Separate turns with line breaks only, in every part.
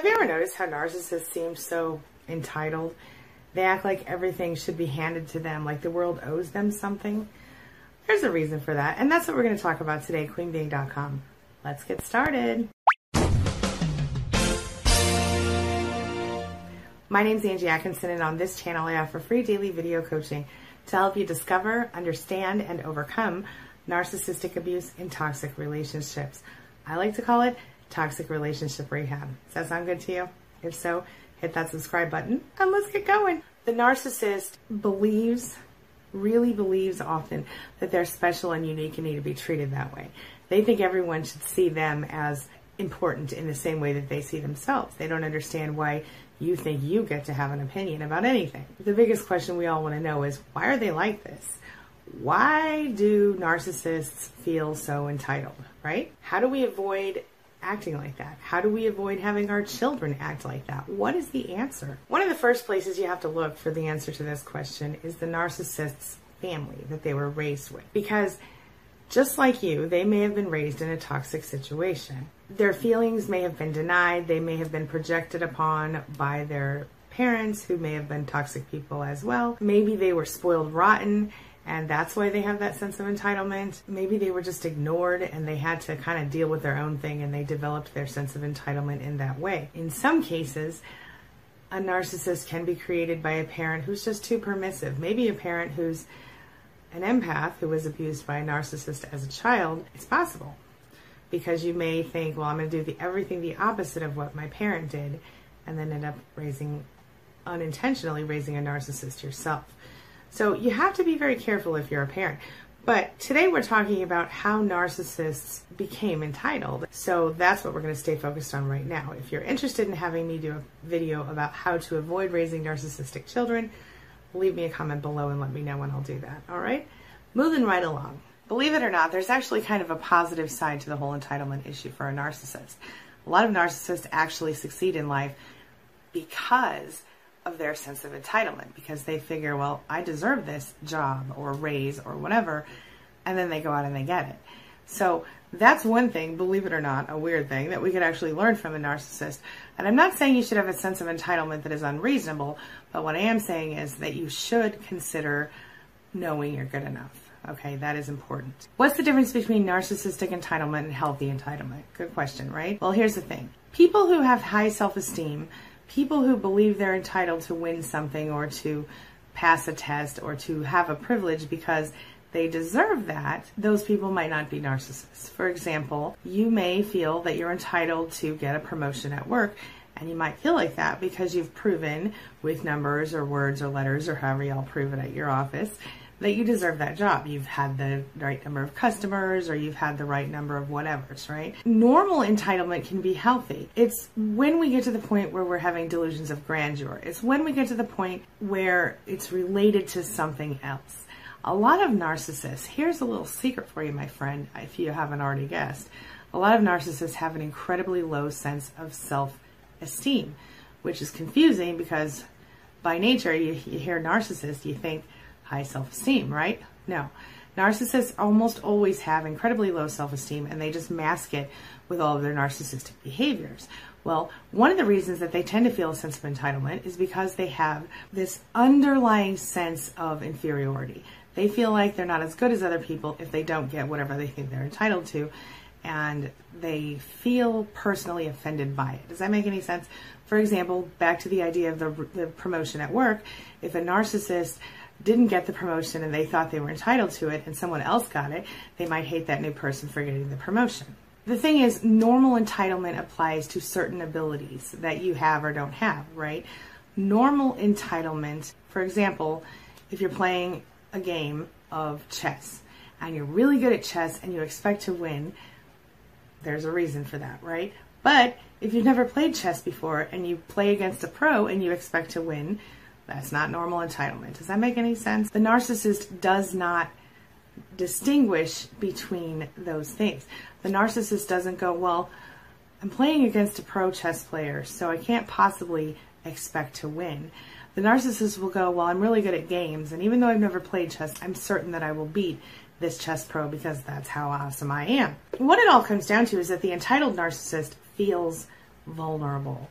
Have you ever noticed how narcissists seem so entitled? They act like everything should be handed to them, like the world owes them something. There's a reason for that, and that's what we're going to talk about today, QueenBeeing.com. Let's get started. My name is Angie Atkinson, and on this channel, I offer free daily video coaching to help you discover, understand, and overcome narcissistic abuse in toxic relationships. I like to call it toxic relationship rehab. Does that sound good to you? If so, hit that subscribe button and let's get going. The narcissist believes, really believes often that they're special and unique and need to be treated that way. They think everyone should see them as important in the same way that they see themselves. They don't understand why you think you get to have an opinion about anything. The biggest question we all want to know is why are they like this? Why do narcissists feel so entitled, right? How do we avoid acting like that? How do we avoid having our children act like that? What is the answer? One of the first places you have to look for the answer to this question is the narcissist's family that they were raised with. Because just like you, they may have been raised in a toxic situation. Their feelings may have been denied, they may have been projected upon by their parents who may have been toxic people as well. Maybe they were spoiled rotten and that's why they have that sense of entitlement. Maybe they were just ignored and they had to kind of deal with their own thing and they developed their sense of entitlement in that way. In some cases, a narcissist can be created by a parent who's just too permissive. Maybe a parent who's an empath who was abused by a narcissist as a child. It's possible because you may think, well, I'm going to do the, everything the opposite of what my parent did and then end up raising, unintentionally raising a narcissist yourself. So you have to be very careful if you're a parent. But today we're talking about how narcissists became entitled. So that's what we're going to stay focused on right now. If you're interested in having me do a video about how to avoid raising narcissistic children, leave me a comment below and let me know when I'll do that. All right? Moving right along. Believe it or not, there's actually kind of a positive side to the whole entitlement issue for a narcissist. A lot of narcissists actually succeed in life because of their sense of entitlement because they figure, well, I deserve this job or raise or whatever, and then they go out and they get it. So that's one thing, believe it or not, a weird thing that we could actually learn from a narcissist. And I'm not saying you should have a sense of entitlement that is unreasonable, but what I am saying is that you should consider knowing you're good enough. Okay, that is important. What's the difference between narcissistic entitlement and healthy entitlement? Good question, right? Well, here's the thing. People who have high self-esteem people who believe they're entitled to win something or to pass a test or to have a privilege because they deserve that, those people might not be narcissists. For example, you may feel that you're entitled to get a promotion at work, and you might feel like that because you've proven with numbers or words or letters or however y'all prove it at your office that you deserve that job. You've had the right number of customers or you've had the right number of whatevers, right? Normal entitlement can be healthy. It's when we get to the point where we're having delusions of grandeur. It's when we get to the point where it's related to something else. A lot of narcissists, here's a little secret for you, my friend, if you haven't already guessed. A lot of narcissists have an incredibly low sense of self esteem, which is confusing because by nature, you, you hear narcissist, you think, high self esteem, right? No. Narcissists almost always have incredibly low self esteem and they just mask it with all of their narcissistic behaviors. Well, one of the reasons that they tend to feel a sense of entitlement is because they have this underlying sense of inferiority. They feel like they're not as good as other people if they don't get whatever they think they're entitled to, and they feel personally offended by it. Does that make any sense? For example, back to the idea of the, the promotion at work, if a narcissist didn't get the promotion and they thought they were entitled to it and someone else got it, they might hate that new person for getting the promotion. The thing is, normal entitlement applies to certain abilities that you have or don't have, right? Normal entitlement, for example, if you're playing a game of chess and you're really good at chess and you expect to win, there's a reason for that, right? But if you've never played chess before and you play against a pro and you expect to win, that's not normal entitlement. Does that make any sense? The narcissist does not distinguish between those things. The narcissist doesn't go, well, I'm playing against a pro chess player, so I can't possibly expect to win. The narcissist will go, well, I'm really good at games, and even though I've never played chess, I'm certain that I will beat this chess pro because that's how awesome I am. What it all comes down to is that the entitled narcissist feels vulnerable.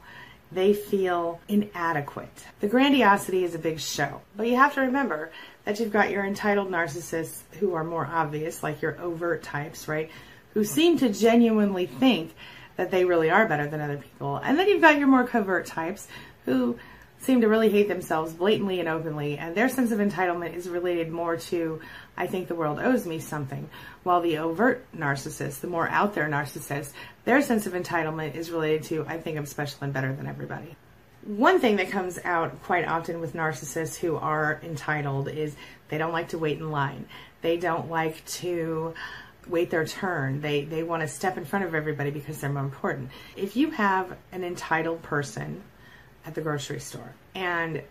They feel inadequate. The grandiosity is a big show, but you have to remember that you've got your entitled narcissists who are more obvious, like your overt types, right? Who seem to genuinely think that they really are better than other people. And then you've got your more covert types who seem to really hate themselves blatantly and openly, and their sense of entitlement is related more to, I think the world owes me something. While the overt narcissist, the more out there narcissist, their sense of entitlement is related to, I think I'm special and better than everybody. One thing that comes out quite often with narcissists who are entitled is they don't like to wait in line. They don't like to wait their turn. They they want to step in front of everybody because they're more important. If you have an entitled person at the grocery store and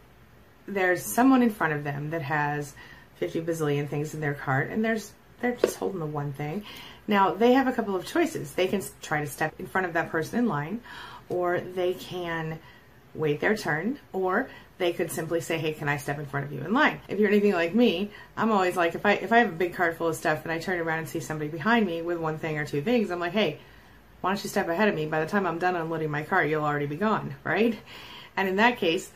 there's someone in front of them that has 50 bazillion things in their cart and there's they're just holding the one thing. Now, they have a couple of choices. They can try to step in front of that person in line or they can wait their turn or they could simply say, "Hey, can I step in front of you in line?" If you're anything like me, I'm always like, if I if I have a big cart full of stuff and I turn around and see somebody behind me with one thing or two things, I'm like, "Hey, why don't you step ahead of me? By the time I'm done unloading my cart, you'll already be gone, right?" And in that case,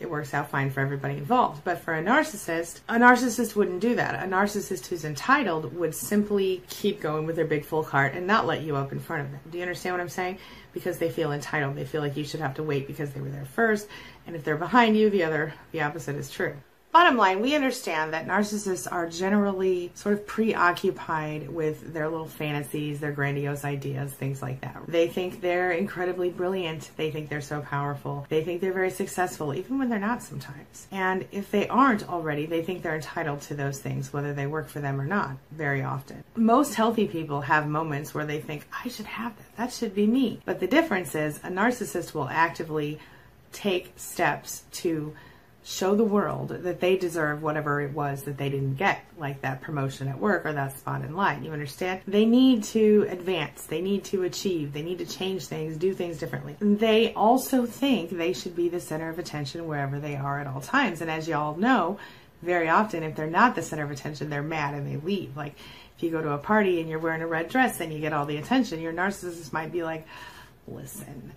it works out fine for everybody involved. But for a narcissist, a narcissist wouldn't do that. A narcissist who's entitled would simply keep going with their big full cart and not let you up in front of them. Do you understand what I'm saying? Because they feel entitled. They feel like you should have to wait because they were there first. And if they're behind you, the other, the opposite is true. Bottom line, we understand that narcissists are generally sort of preoccupied with their little fantasies, their grandiose ideas, things like that. They think they're incredibly brilliant. They think they're so powerful. They think they're very successful, even when they're not sometimes. And if they aren't already, they think they're entitled to those things, whether they work for them or not, very often. Most healthy people have moments where they think, I should have that. That should be me. But the difference is a narcissist will actively take steps to show the world that they deserve whatever it was that they didn't get, like that promotion at work or that spot in line. You understand? They need to advance, they need to achieve, they need to change things, do things differently. They also think they should be the center of attention wherever they are at all times. And as y'all know, very often, if they're not the center of attention, they're mad and they leave. Like, if you go to a party and you're wearing a red dress and you get all the attention, your narcissist might be like, listen,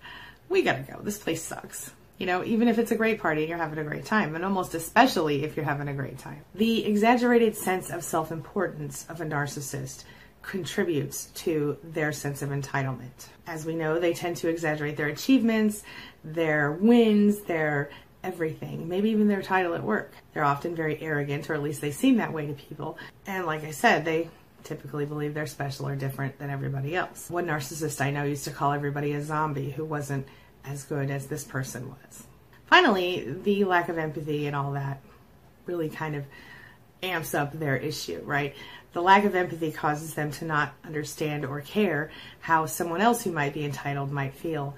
we gotta go. This place sucks you know, even if it's a great party and you're having a great time, and almost especially if you're having a great time. The exaggerated sense of self importance of a narcissist contributes to their sense of entitlement. As we know, they tend to exaggerate their achievements, their wins, their everything, maybe even their title at work. They're often very arrogant, or at least they seem that way to people. And like I said, they typically believe they're special or different than everybody else. One narcissist I know used to call everybody a zombie who wasn't as good as this person was. Finally, the lack of empathy and all that really kind of amps up their issue, right? The lack of empathy causes them to not understand or care how someone else who might be entitled might feel.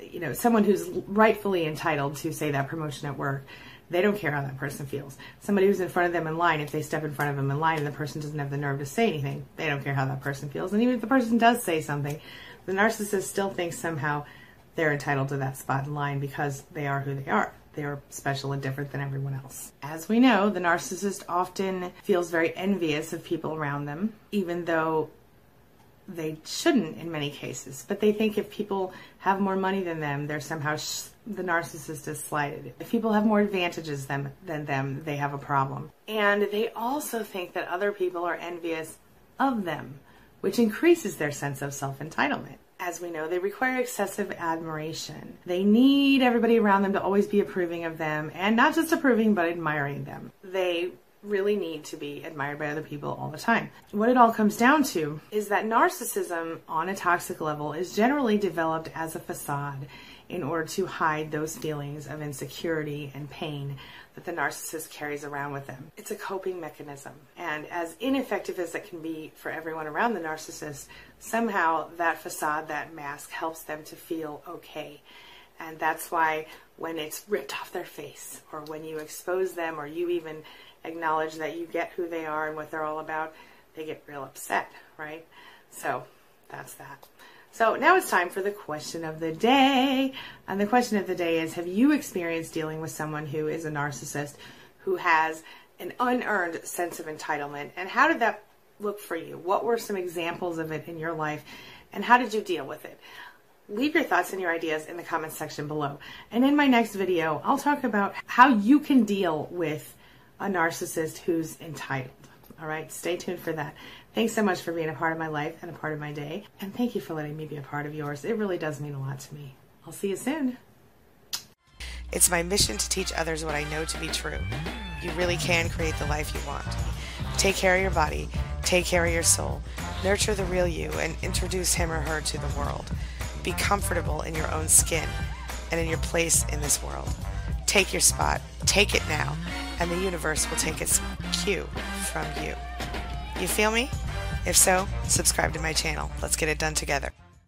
You know, someone who's rightfully entitled to, say, that promotion at work, they don't care how that person feels. Somebody who's in front of them in line, if they step in front of them in line and the person doesn't have the nerve to say anything, they don't care how that person feels. And even if the person does say something, the narcissist still thinks somehow they're entitled to that spot in line because they are who they are. They are special and different than everyone else. As we know, the narcissist often feels very envious of people around them, even though they shouldn't in many cases. But they think if people have more money than them, they're somehow the narcissist is slighted. If people have more advantages than, than them, they have a problem. And they also think that other people are envious of them, which increases their sense of self entitlement as we know, they require excessive admiration. They need everybody around them to always be approving of them, and not just approving, but admiring them. They really need to be admired by other people all the time. What it all comes down to is that narcissism on a toxic level is generally developed as a facade in order to hide those feelings of insecurity and pain that the narcissist carries around with them. It's a coping mechanism. And as ineffective as it can be for everyone around the narcissist, somehow that facade, that mask helps them to feel okay. And that's why when it's ripped off their face, or when you expose them, or you even acknowledge that you get who they are and what they're all about, they get real upset, right? So that's that. So now it's time for the question of the day. And the question of the day is Have you experienced dealing with someone who is a narcissist who has an unearned sense of entitlement? And how did that look for you? What were some examples of it in your life? And how did you deal with it? leave your thoughts and your ideas in the comments section below. And in my next video, I'll talk about how you can deal with a narcissist who's entitled. All right, stay tuned for that. Thanks so much for being a part of my life and a part of my day. And thank you for letting me be a part of yours. It really does mean a lot to me. I'll see you soon. It's my mission to teach others what I know to be true. You really can create the life you want. Take care of your body, take care of your soul, nurture the real you, and introduce him or her to the world. Be comfortable in your own skin and in your place in this world. Take your spot, take it now, and the universe will take its cue from you. You feel me? If so, subscribe to my channel. Let's get it done together.